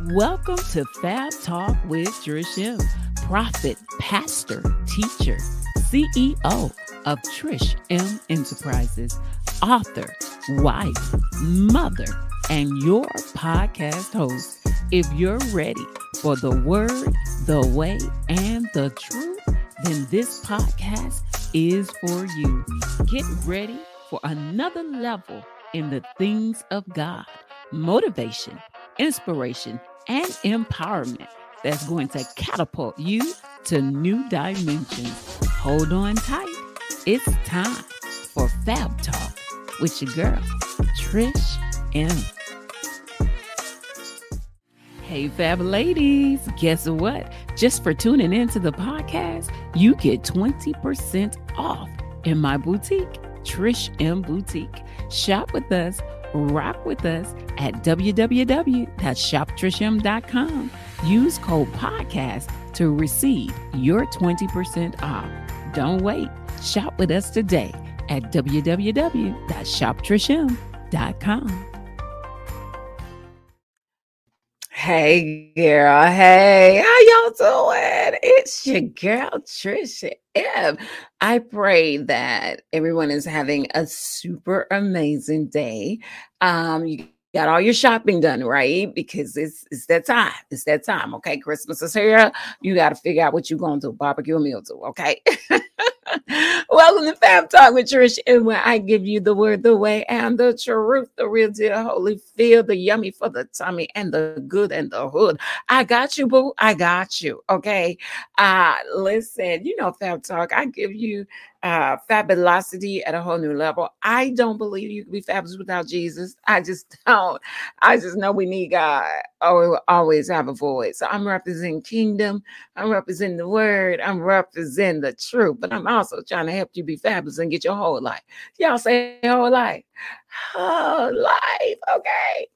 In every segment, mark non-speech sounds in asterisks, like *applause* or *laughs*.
Welcome to Fab Talk with Trish M, prophet, pastor, teacher, CEO of Trish M Enterprises, author, wife, mother, and your podcast host. If you're ready for the word, the way, and the truth, then this podcast is for you. Get ready for another level in the things of God, motivation, inspiration, and empowerment that's going to catapult you to new dimensions. Hold on tight. It's time for Fab Talk with your girl, Trish M. Hey, Fab ladies, guess what? Just for tuning into the podcast, you get 20% off in my boutique, Trish M Boutique. Shop with us, rock with us at www.shoptrishm.com. Use code podcast to receive your 20% off. Don't wait. Shop with us today at www.shoptrishm.com. Hey, girl. Hey, how y'all doing? It's your girl, Trish M. I pray that everyone is having a super amazing day. Um, you got all your shopping done, right? Because it's it's that time. It's that time. Okay, Christmas is here. You got to figure out what you're gonna do. Barbecue meal too. Okay. *laughs* Welcome to Fab Talk with Trish, and where I give you the word, the way, and the truth, the real deal, holy feel, the yummy for the tummy, and the good and the hood. I got you, boo. I got you. Okay. Uh, listen, you know, Fab Talk, I give you uh fabulosity at a whole new level. I don't believe you can be fabulous without Jesus. I just *laughs* don't. I just know we need God. Oh, we will always have a voice. So I'm representing kingdom. I'm representing the word. I'm representing the truth. But I'm also trying to help you be fabulous and get your whole life. Y'all say whole life. Whole life. Okay.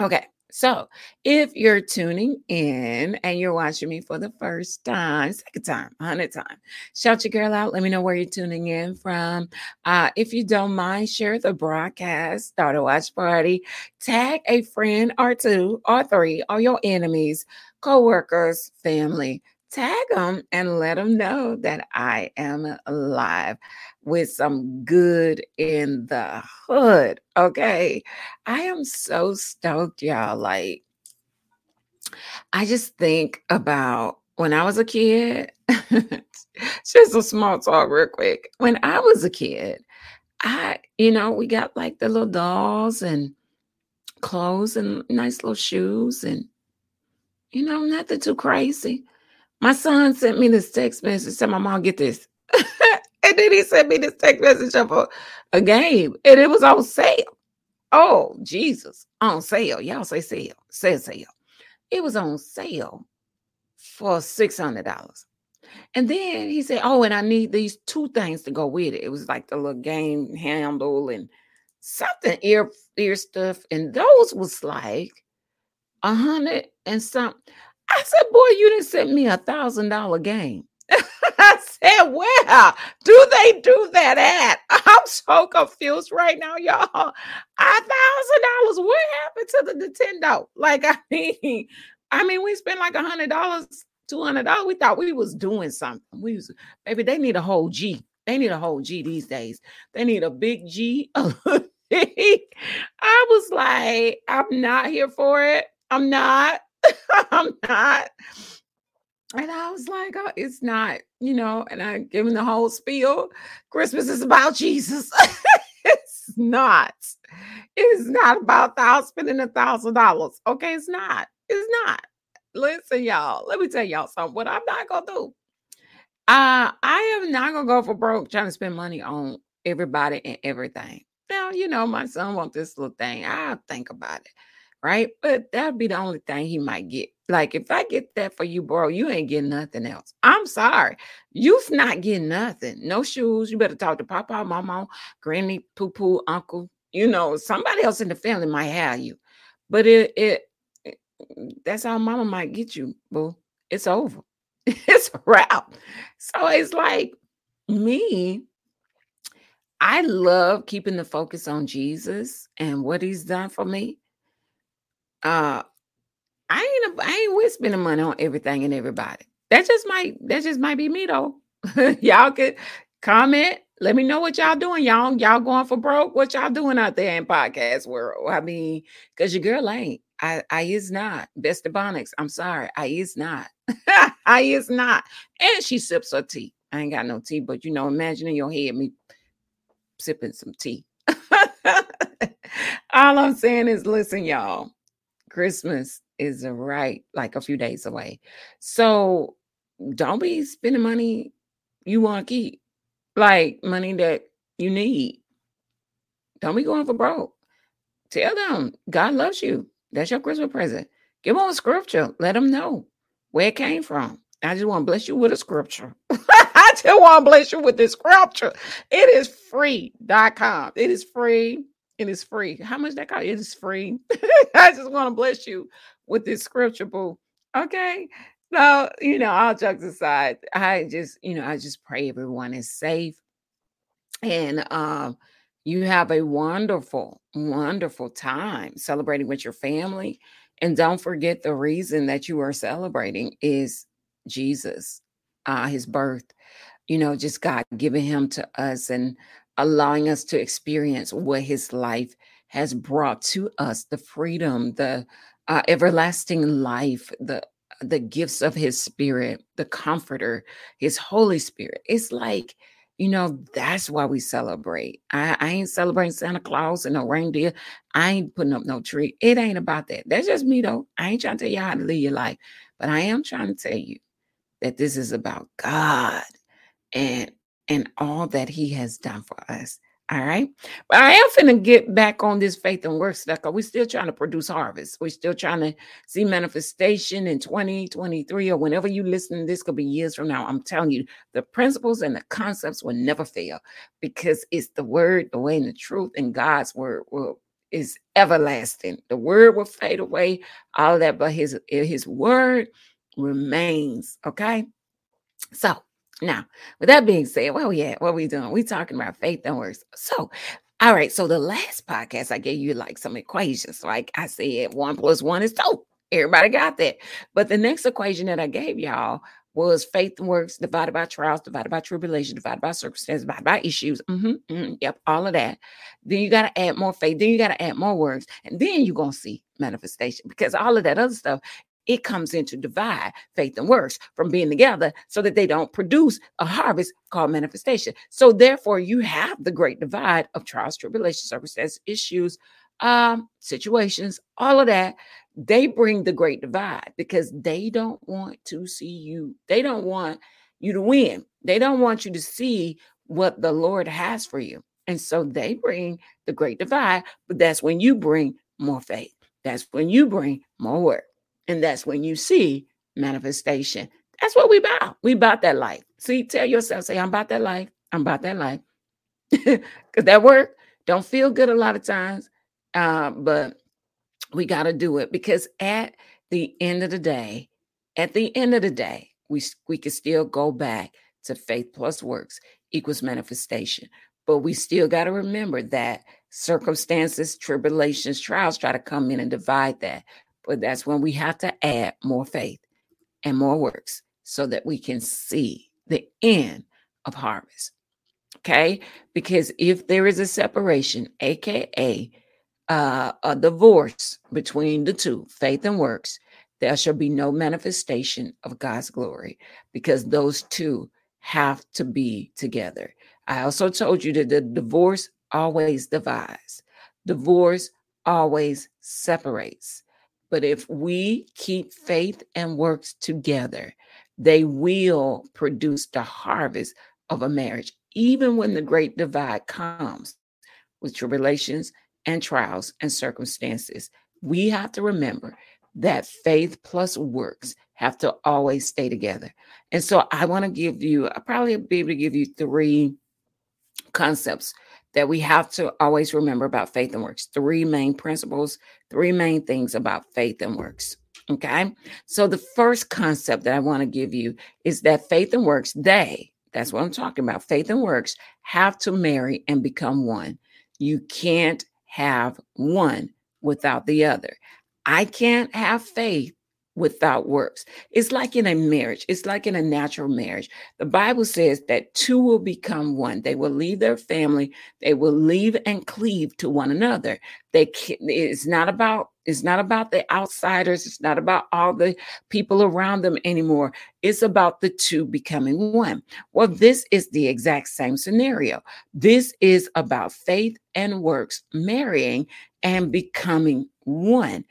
Okay. So, if you're tuning in and you're watching me for the first time, second time, hundred time, shout your girl out. Let me know where you're tuning in from. Uh, if you don't mind, share the broadcast, start a watch party, tag a friend or two or three or your enemies, co-workers, family. Tag them and let them know that I am alive with some good in the hood. Okay. I am so stoked, y'all. Like, I just think about when I was a kid, *laughs* just a small talk, real quick. When I was a kid, I, you know, we got like the little dolls and clothes and nice little shoes and, you know, nothing too crazy. My son sent me this text message, said, My mom, get this. *laughs* And then he sent me this text message of a, game, and it was on sale. Oh, Jesus, on sale. Y'all say sale, say sale. It was on sale for $600. And then he said, Oh, and I need these two things to go with it. It was like the little game handle and something ear ear stuff. And those was like a hundred and something. I said, Boy, you didn't send me a thousand dollar game. *laughs* I said, where do they do that at? *laughs* I'm so confused right now, y'all. A thousand dollars. What happened to the Nintendo? Like, *laughs* I mean, I mean, we spent like a hundred dollars, two hundred dollars. We thought we was doing something. We was, maybe they need a whole G. They need a whole G these days. They need a big G. I was like, I'm not here for it. I'm not. *laughs* I'm not. And I was like, oh, it's not, you know, and I give him the whole spiel. Christmas is about Jesus. *laughs* it's not. It's not about thou spending a thousand dollars. Okay, it's not. It's not. Listen, y'all. Let me tell y'all something. What I'm not gonna do. Uh, I am not gonna go for broke trying to spend money on everybody and everything. Now, you know, my son wants this little thing. I'll think about it right? But that'd be the only thing he might get. Like if I get that for you, bro, you ain't getting nothing else. I'm sorry. You's not getting nothing. No shoes. You better talk to Papa, Mama, Granny, Poo Poo, Uncle. You know, somebody else in the family might have you. But it it, that's how mama might get you, boo. It's over. *laughs* it's a wrap. So it's like me. I love keeping the focus on Jesus and what he's done for me uh I ain't I ain't with spending money on everything and everybody. That just might that just might be me though. *laughs* y'all could comment. Let me know what y'all doing, y'all. Y'all going for broke? What y'all doing out there in podcast world? I mean, because your girl ain't. I, I is not. Best of Bonics. I'm sorry. I is not. *laughs* I is not. And she sips her tea. I ain't got no tea, but you know, imagine in your head me sipping some tea. *laughs* All I'm saying is, listen, y'all, Christmas is right like a few days away. So don't be spending money you want to keep, like money that you need. Don't be going for broke. Tell them God loves you. That's your Christmas present. Give them a scripture. Let them know where it came from. I just want to bless you with a scripture. *laughs* I just want to bless you with this scripture. It is free.com. It is free. It is free. How much that cost? It is free. *laughs* I just want to bless you with this scripture, boo. Okay. So, you know, all jokes aside, I just, you know, I just pray everyone is safe. And um, you have a wonderful, wonderful time celebrating with your family. And don't forget the reason that you are celebrating is Jesus, uh, his birth, you know, just God giving him to us and allowing us to experience what his life has brought to us the freedom, the uh, everlasting life, the the gifts of his spirit, the comforter, his Holy Spirit. It's like, you know, that's why we celebrate. I, I ain't celebrating Santa Claus and no reindeer. I ain't putting up no tree. It ain't about that. That's just me though. I ain't trying to tell you how to live your life, but I am trying to tell you that this is about God and and all that he has done for us. All right. But I am finna get back on this faith and work stuff because we're still trying to produce harvest. We're still trying to see manifestation in 2023 or whenever you listen, this could be years from now. I'm telling you, the principles and the concepts will never fail because it's the word, the way, and the truth, and God's word will is everlasting. The word will fade away, all that, but his his word remains. Okay. So now, with that being said, where we at? What we doing? We talking about faith and works. So, all right. So the last podcast I gave you like some equations. Like I said, one plus one is two. Everybody got that. But the next equation that I gave y'all was faith and works divided by trials, divided by tribulation, divided by circumstances, divided by issues. Mm-hmm, mm-hmm, yep, all of that. Then you got to add more faith. Then you got to add more works. And then you're going to see manifestation because all of that other stuff it comes in to divide faith and works from being together so that they don't produce a harvest called manifestation. So therefore, you have the great divide of trials, tribulations, circumstances, issues, um, situations, all of that. They bring the great divide because they don't want to see you. They don't want you to win. They don't want you to see what the Lord has for you. And so they bring the great divide, but that's when you bring more faith. That's when you bring more work. And that's when you see manifestation. That's what we about. We about that life. See, tell yourself, say, I'm about that life. I'm about that life. *laughs* Because that work don't feel good a lot of times. Uh, but we got to do it because at the end of the day, at the end of the day, we we can still go back to faith plus works equals manifestation. But we still got to remember that circumstances, tribulations, trials try to come in and divide that. But that's when we have to add more faith and more works so that we can see the end of harvest. Okay? Because if there is a separation, aka uh, a divorce between the two, faith and works, there shall be no manifestation of God's glory because those two have to be together. I also told you that the divorce always divides, divorce always separates. But if we keep faith and works together, they will produce the harvest of a marriage, even when the great divide comes with tribulations and trials and circumstances. We have to remember that faith plus works have to always stay together. And so I want to give you, I probably be able to give you three concepts that we have to always remember about faith and works. Three main principles, three main things about faith and works. Okay. So the first concept that I want to give you is that faith and works, they, that's what I'm talking about, faith and works have to marry and become one. You can't have one without the other. I can't have faith without works. It's like in a marriage, it's like in a natural marriage. The Bible says that two will become one. They will leave their family, they will leave and cleave to one another. They it's not about it's not about the outsiders, it's not about all the people around them anymore. It's about the two becoming one. Well, this is the exact same scenario. This is about faith and works marrying and becoming one.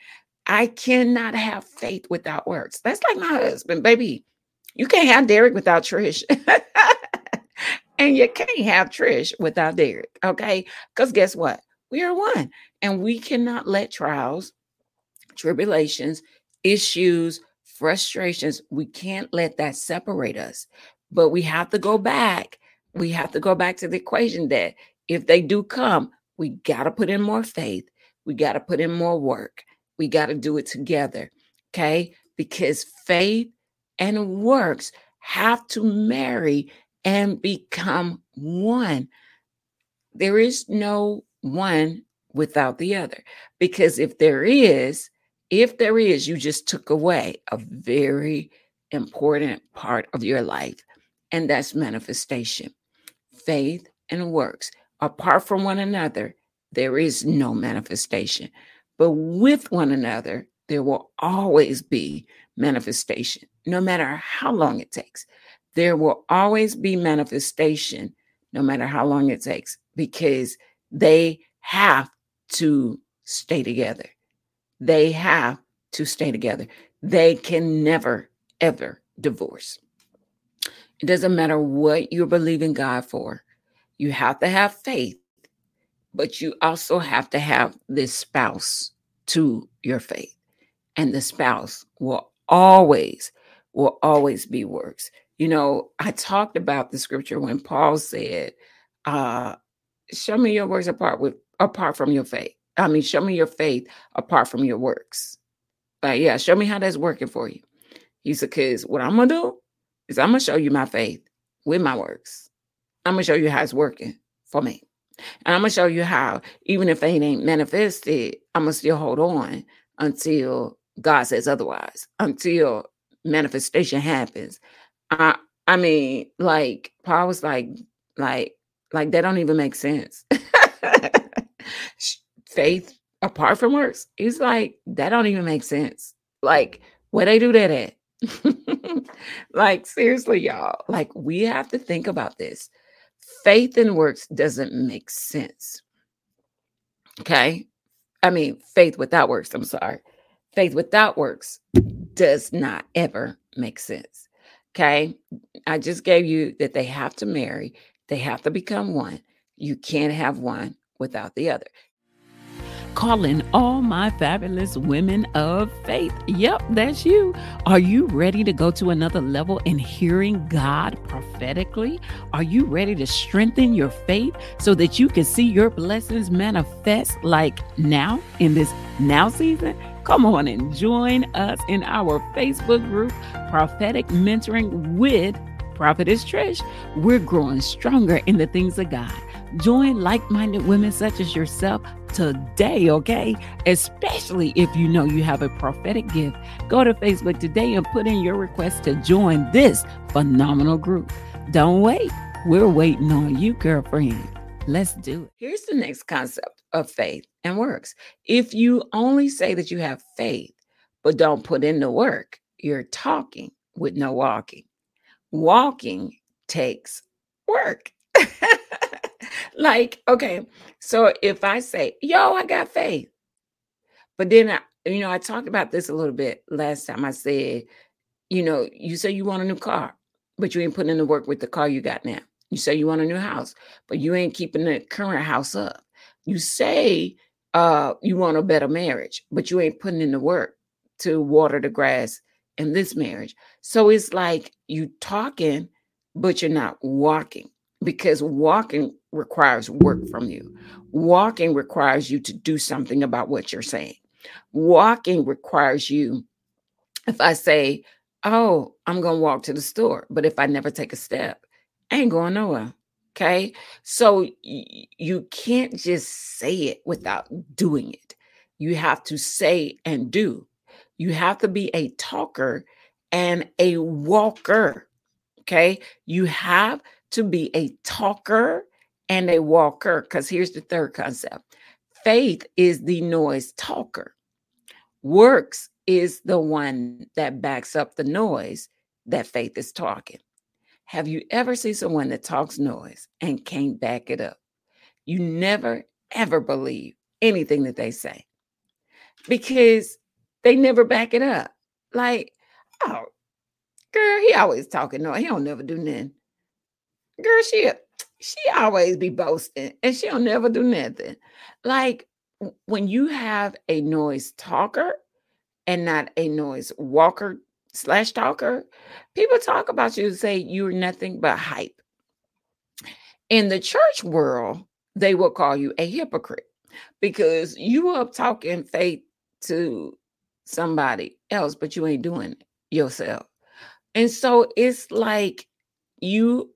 I cannot have faith without works. That's like my husband, baby. You can't have Derek without Trish. *laughs* and you can't have Trish without Derek. Okay. Because guess what? We are one. And we cannot let trials, tribulations, issues, frustrations, we can't let that separate us. But we have to go back. We have to go back to the equation that if they do come, we got to put in more faith. We got to put in more work. We got to do it together. Okay. Because faith and works have to marry and become one. There is no one without the other. Because if there is, if there is, you just took away a very important part of your life, and that's manifestation. Faith and works. Apart from one another, there is no manifestation. But with one another, there will always be manifestation, no matter how long it takes. There will always be manifestation, no matter how long it takes, because they have to stay together. They have to stay together. They can never, ever divorce. It doesn't matter what you're believing God for, you have to have faith but you also have to have this spouse to your faith. And the spouse will always, will always be works. You know, I talked about the scripture when Paul said, uh, show me your works apart with apart from your faith. I mean, show me your faith apart from your works. But yeah, show me how that's working for you. He said, because what I'm gonna do is I'm gonna show you my faith with my works. I'm gonna show you how it's working for me. And I'm gonna show you how, even if faith ain't manifested, I'm gonna still hold on until God says otherwise, until manifestation happens. I I mean, like Paul was like, like, like that don't even make sense. *laughs* Faith apart from works, he's like, that don't even make sense. Like, where they do that at? *laughs* like, seriously, y'all, like we have to think about this faith and works doesn't make sense. Okay. I mean, faith without works, I'm sorry. Faith without works does not ever make sense. Okay. I just gave you that they have to marry, they have to become one. You can't have one without the other calling all my fabulous women of faith. Yep, that's you. Are you ready to go to another level in hearing God prophetically? Are you ready to strengthen your faith so that you can see your blessings manifest like now in this now season? Come on and join us in our Facebook group, Prophetic Mentoring with Prophetess Trish. We're growing stronger in the things of God. Join like minded women such as yourself today, okay? Especially if you know you have a prophetic gift. Go to Facebook today and put in your request to join this phenomenal group. Don't wait. We're waiting on you, girlfriend. Let's do it. Here's the next concept of faith and works. If you only say that you have faith, but don't put in the work, you're talking with no walking. Walking takes work. *laughs* like, okay, so if I say, yo, I got faith, but then I, you know, I talked about this a little bit last time. I said, you know, you say you want a new car, but you ain't putting in the work with the car you got now. You say you want a new house, but you ain't keeping the current house up. You say uh you want a better marriage, but you ain't putting in the work to water the grass in this marriage. So it's like you talking, but you're not walking because walking requires work from you. Walking requires you to do something about what you're saying. Walking requires you, if I say, Oh, I'm going to walk to the store, but if I never take a step, I ain't going nowhere. Okay. So y- you can't just say it without doing it. You have to say and do. You have to be a talker and a walker. Okay. You have to be a talker and a walker. Because here's the third concept faith is the noise talker, works is the one that backs up the noise that faith is talking. Have you ever seen someone that talks noise and can't back it up? You never, ever believe anything that they say because they never back it up. Like, oh, girl, he always talking noise. He don't never do nothing. Girl, she she always be boasting and she'll never do nothing. Like when you have a noise talker and not a noise walker slash talker, people talk about you and say you're nothing but hype. In the church world, they will call you a hypocrite because you up talking faith to somebody else, but you ain't doing it yourself. And so it's like you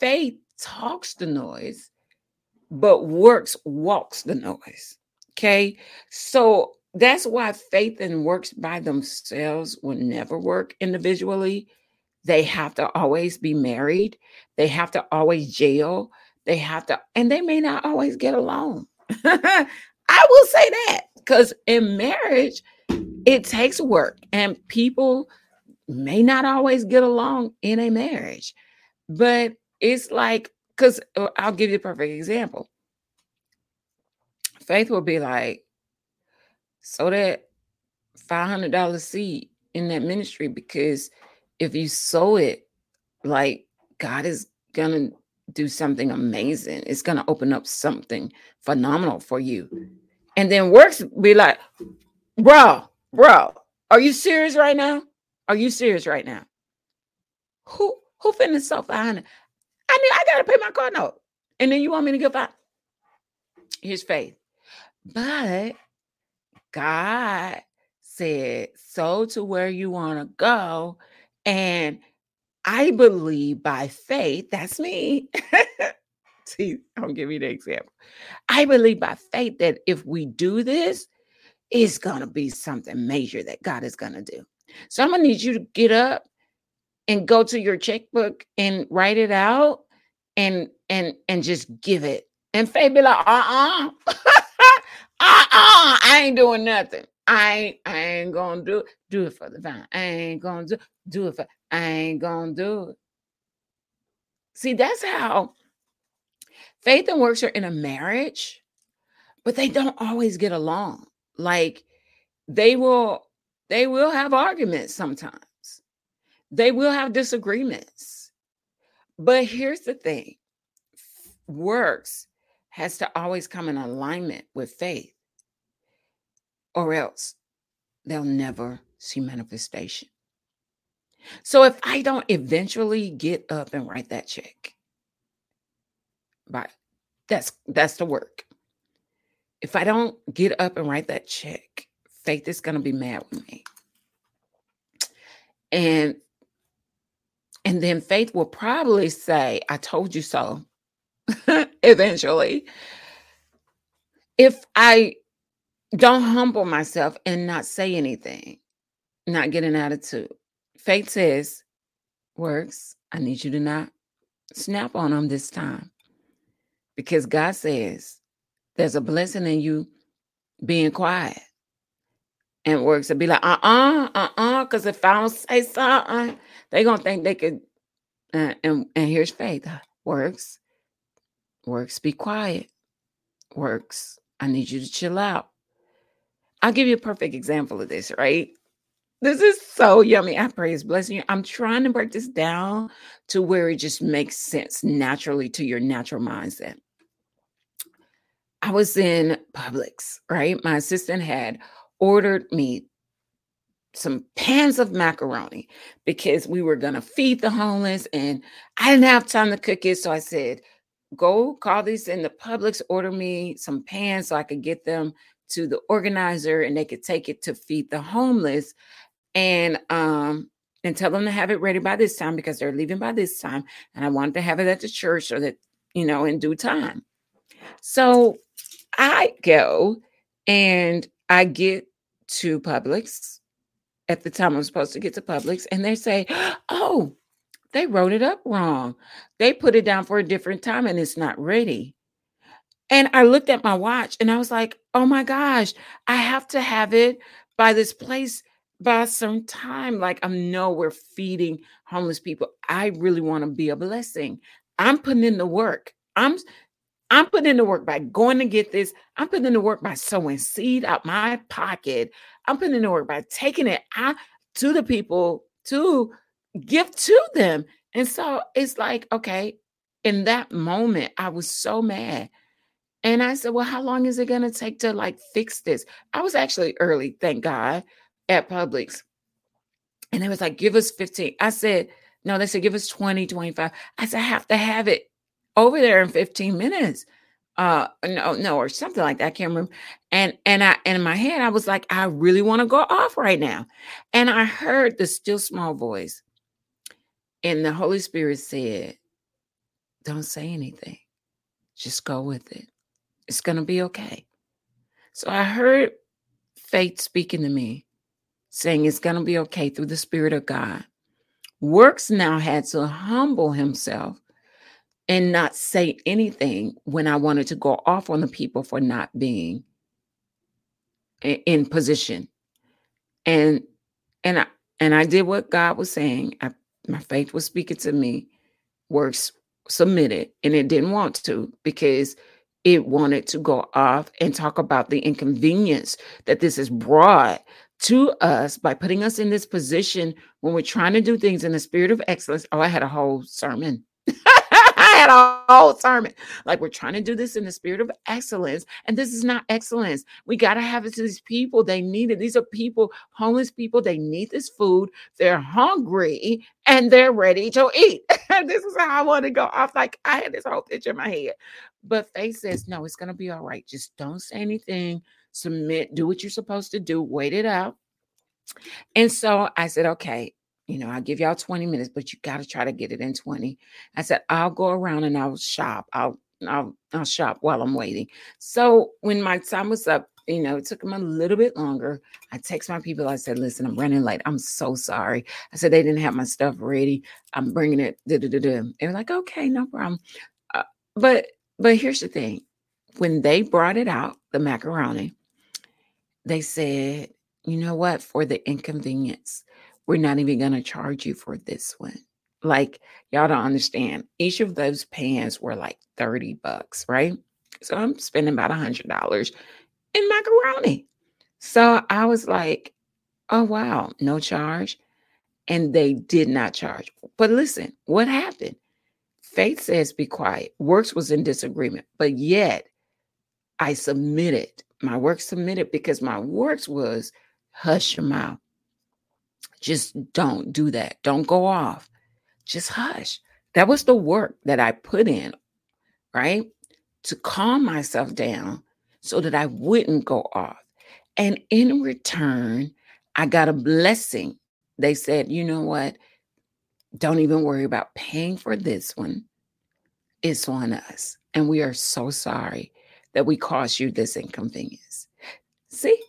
faith talks the noise, but works walks the noise. Okay. So that's why faith and works by themselves will never work individually. They have to always be married. They have to always jail. They have to, and they may not always get along. *laughs* I will say that because in marriage, it takes work and people may not always get along in a marriage. But it's like, because uh, I'll give you a perfect example. Faith will be like, so that $500 seed in that ministry, because if you sow it, like God is going to do something amazing. It's going to open up something phenomenal for you. And then works be like, bro, bro, are you serious right now? Are you serious right now? Who who finna sell 500? I mean, I gotta pay my car note. And then you want me to give out? Here's faith. But God said, so to where you want to go. And I believe by faith, that's me. *laughs* See, I'll give you the example. I believe by faith that if we do this, it's going to be something major that God is going to do. So I'm going to need you to get up and go to your checkbook and write it out and and and just give it. And Faye be like, uh-uh. *laughs* uh-uh, I ain't doing nothing. I ain't, I ain't gonna do it. Do it for the vine. I ain't gonna do do it for I ain't gonna do it. See, that's how faith and works are in a marriage, but they don't always get along. Like they will, they will have arguments sometimes. They will have disagreements. But here's the thing works has to always come in alignment with faith, or else they'll never see manifestation. So if I don't eventually get up and write that check, but that's that's the work. If I don't get up and write that check, faith is going to be mad with me. And and then faith will probably say, I told you so. *laughs* eventually. If I don't humble myself and not say anything, not get an attitude. Faith says, works, I need you to not snap on them this time. Because God says there's a blessing in you being quiet. And works to be like, uh-uh, uh-uh, because if I don't say something, they're gonna think they could uh, and and here's faith. Works. Works, be quiet. Works. I need you to chill out. I'll give you a perfect example of this, right? This is so yummy. I pray praise blessing you. I'm trying to break this down to where it just makes sense naturally to your natural mindset. I was in Publix, right? My assistant had ordered me some pans of macaroni because we were going to feed the homeless and I didn't have time to cook it. So I said, go call these in the Publix, order me some pans so I could get them to the organizer and they could take it to feed the homeless and um and tell them to have it ready by this time because they're leaving by this time and I wanted to have it at the church so that you know in due time. So I go and I get to Publix at the time I'm supposed to get to Publix, and they say, "Oh, they wrote it up wrong. They put it down for a different time, and it's not ready." And I looked at my watch, and I was like, "Oh my gosh, I have to have it by this place by some time. Like I know we're feeding homeless people. I really want to be a blessing. I'm putting in the work. I'm I'm putting in the work by going to get this. I'm putting in the work by sowing seed out my pocket. I'm putting in the work by taking it out to the people to give to them. And so it's like, okay, in that moment, I was so mad. And I said, Well, how long is it going to take to like fix this? I was actually early, thank God at Publix. And they was like, give us 15. I said, no, they said, give us 20, 25. I said, I have to have it over there in 15 minutes. Uh no, no, or something like that. I can't remember. And and I and in my head, I was like, I really want to go off right now. And I heard the still small voice. And the Holy Spirit said, Don't say anything. Just go with it. It's gonna be okay. So I heard faith speaking to me saying it's to be okay through the Spirit of God. Works now had to humble himself and not say anything when I wanted to go off on the people for not being in position. And and I and I did what God was saying. I, my faith was speaking to me. Works submitted, and it didn't want to because it wanted to go off and talk about the inconvenience that this has brought to us by putting us in this position when we're trying to do things in the spirit of excellence. Oh, I had a whole sermon. Had a whole sermon. Like we're trying to do this in the spirit of excellence. And this is not excellence. We got to have it to these people. They need it. These are people, homeless people. They need this food. They're hungry and they're ready to eat. *laughs* this is how I want to go off. Like I had this whole picture in my head. But faith says, no, it's going to be all right. Just don't say anything submit, do what you're supposed to do, wait it out. And so I said, okay, you know, I'll give y'all 20 minutes, but you got to try to get it in 20. I said, I'll go around and I'll shop. I'll I'll I'll shop while I'm waiting. So when my time was up, you know, it took them a little bit longer. I text my people. I said, listen, I'm running late. I'm so sorry. I said, they didn't have my stuff ready. I'm bringing it. They were like, okay, no problem. Uh, but, but here's the thing. When they brought it out, the macaroni, they said, you know what, for the inconvenience, we're not even going to charge you for this one. Like, y'all don't understand. Each of those pans were like 30 bucks, right? So I'm spending about a $100 in macaroni. So I was like, oh, wow, no charge. And they did not charge. But listen, what happened? Faith says be quiet. Works was in disagreement, but yet I submitted my work submitted because my works was hush your mouth. Just don't do that. Don't go off. Just hush. That was the work that I put in, right? To calm myself down so that I wouldn't go off. And in return, I got a blessing. They said, you know what? Don't even worry about paying for this one. It's on us. And we are so sorry that we caused you this inconvenience. See,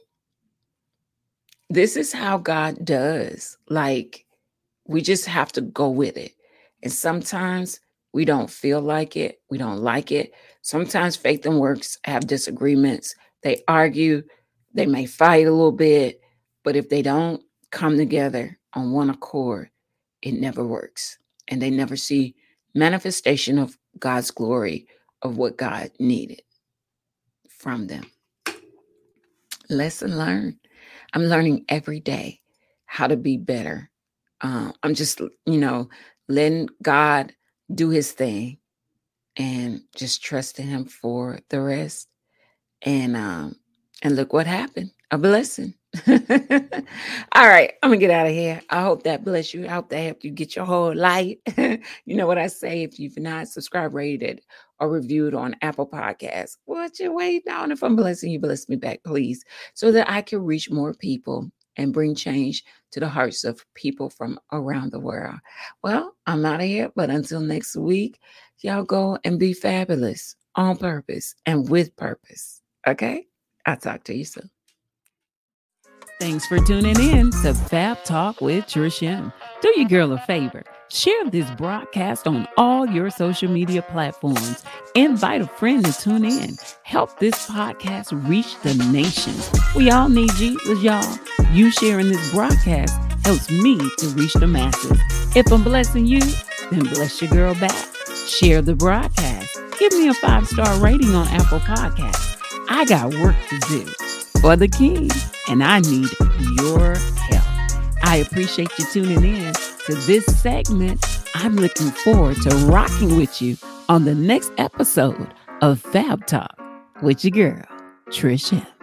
this is how God does. Like, we just have to go with it. And sometimes we don't feel like it, we don't like it. Sometimes faith and works have disagreements, they argue, they may fight a little bit, but if they don't come together on one accord, it never works. And they never see manifestation of God's glory of what God needed from them. Lesson learned. I'm learning every day how to be better. Um, I'm just, you know, letting God do his thing and just trusting him for the rest. And um, and look what happened. A blessing. *laughs* All right, I'm gonna get out of here. I hope that bless you. I hope that helped you get your whole light. *laughs* you know what I say if you've not subscribed, rated, or reviewed on Apple Podcasts. What you waiting on? If I'm blessing you, bless me back, please, so that I can reach more people and bring change to the hearts of people from around the world. Well, I'm out of here, but until next week, y'all go and be fabulous on purpose and with purpose. Okay? I'll talk to you soon. Thanks for tuning in to Fab Talk with Trish. Do your girl a favor. Share this broadcast on all your social media platforms. Invite a friend to tune in. Help this podcast reach the nation. We all need Jesus, y'all. You sharing this broadcast helps me to reach the masses. If I'm blessing you, then bless your girl back. Share the broadcast. Give me a five star rating on Apple Podcasts. I got work to do for the king, and I need your help. I appreciate you tuning in to this segment. I'm looking forward to rocking with you on the next episode of Fab Talk with your girl, Trish M.